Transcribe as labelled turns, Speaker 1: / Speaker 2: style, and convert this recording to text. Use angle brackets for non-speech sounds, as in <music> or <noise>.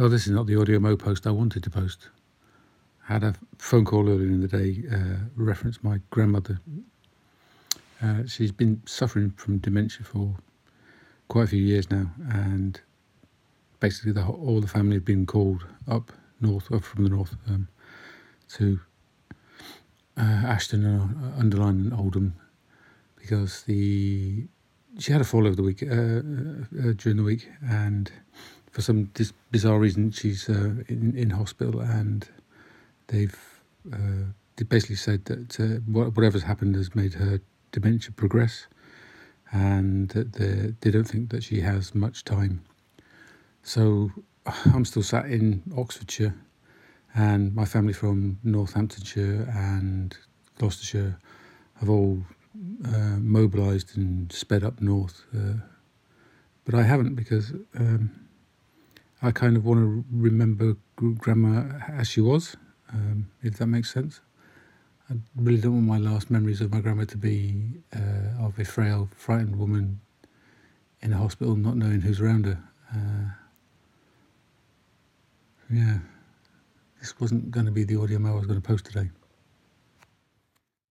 Speaker 1: Well, this is not the AudioMo post I wanted to post. I had a phone call earlier in the day, uh, reference my grandmother. Uh, she's been suffering from dementia for quite a few years now, and basically the, all the family have been called up north, up from the north, um, to uh, Ashton and uh, Underline and Oldham, because the she had a fall over the week uh, uh during the week, and for some dis- bizarre reason, she's uh, in, in hospital, and they've uh, they basically said that uh, whatever's happened has made her dementia progress, and that they don't think that she has much time. So <sighs> I'm still sat in Oxfordshire, and my family from Northamptonshire and Gloucestershire have all uh, mobilised and sped up north. Uh, but I haven't because um, I kind of want to remember grandma as she was, um, if that makes sense. I really don't want my last memories of my grandma to be uh, of a frail, frightened woman in a hospital, not knowing who's around her. Uh, yeah, this wasn't going to be the audio I was going to post today.